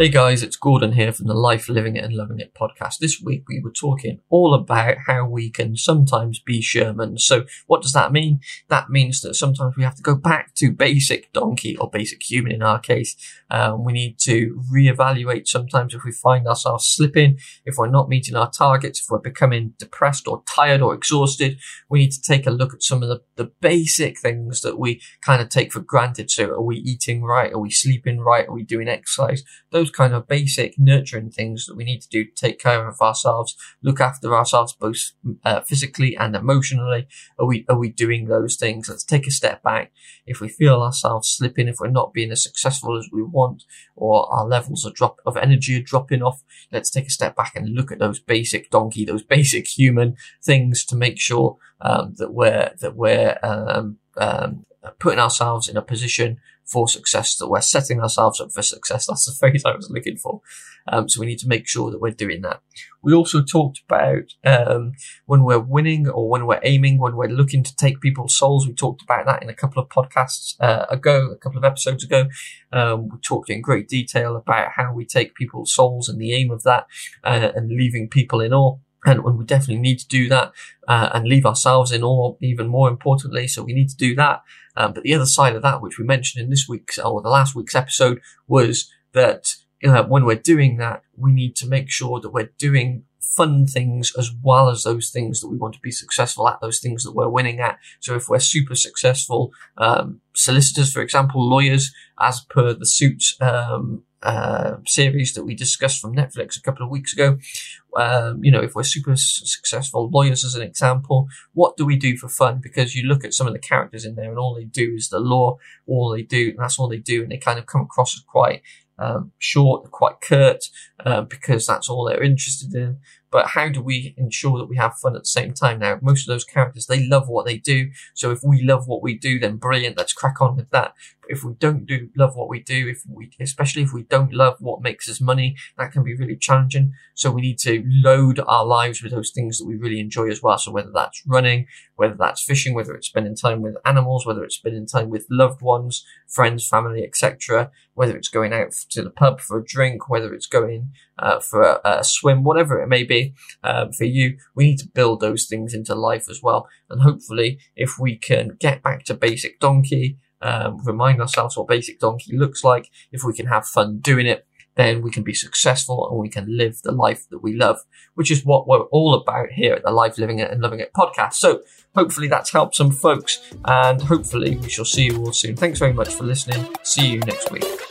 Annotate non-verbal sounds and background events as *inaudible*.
Hey guys, it's Gordon here from the Life Living It and Loving It podcast. This week we were talking all about how we can sometimes be Sherman. So what does that mean? That means that sometimes we have to go back to basic donkey or basic human in our case. Um, we need to reevaluate sometimes if we find ourselves slipping, if we're not meeting our targets, if we're becoming depressed or tired or exhausted. We need to take a look at some of the, the basic things that we kind of take for granted. So are we eating right? Are we sleeping right? Are we doing exercise? Those those kind of basic nurturing things that we need to do to take care of ourselves, look after ourselves both uh, physically and emotionally. Are we are we doing those things? Let's take a step back. If we feel ourselves slipping, if we're not being as successful as we want, or our levels of drop of energy are dropping off, let's take a step back and look at those basic donkey, those *laughs* basic human things to make sure um, that we're that we're um, um, putting ourselves in a position for success, that we're setting ourselves up for success. *laughs* That's the phrase I was looking for. Um, so we need to make sure that we're doing that. We also talked about um, when we're winning or when we're aiming, when we're looking to take people's souls. We talked about that in a couple of podcasts uh, ago, a couple of episodes ago. Um, we talked in great detail about how we take people's souls and the aim of that uh, and leaving people in awe. And we definitely need to do that uh, and leave ourselves in awe even more importantly. So we need to do that. Um, but the other side of that, which we mentioned in this week's or the last week's episode, was that uh, when we're doing that, we need to make sure that we're doing fun things as well as those things that we want to be successful at, those things that we're winning at. So if we're super successful, um, solicitors, for example, lawyers, as per the suits, um, uh, series that we discussed from Netflix a couple of weeks ago. Um, you know, if we're super successful lawyers, as an example, what do we do for fun? Because you look at some of the characters in there, and all they do is the law. All they do, and that's all they do, and they kind of come across as quite um, short, quite curt, uh, because that's all they're interested in. But how do we ensure that we have fun at the same time? Now, most of those characters, they love what they do. So if we love what we do, then brilliant. Let's crack on with that. But if we don't do love what we do, if we, especially if we don't love what makes us money, that can be really challenging. So we need to load our lives with those things that we really enjoy as well. So whether that's running, whether that's fishing, whether it's spending time with animals, whether it's spending time with loved ones, friends, family, etc., whether it's going out to the pub for a drink, whether it's going uh, for a, a, swim, whatever it may be um, for you, we need to build those things into life as well. And hopefully, if we can get back to basic donkey, um, remind ourselves what basic donkey looks like, if we can have fun doing it, then we can be successful and we can live the life that we love, which is what we're all about here at the Life Living It and Loving It podcast. So hopefully that's helped some folks and hopefully we shall see you all soon. Thanks very much for listening. See you next week.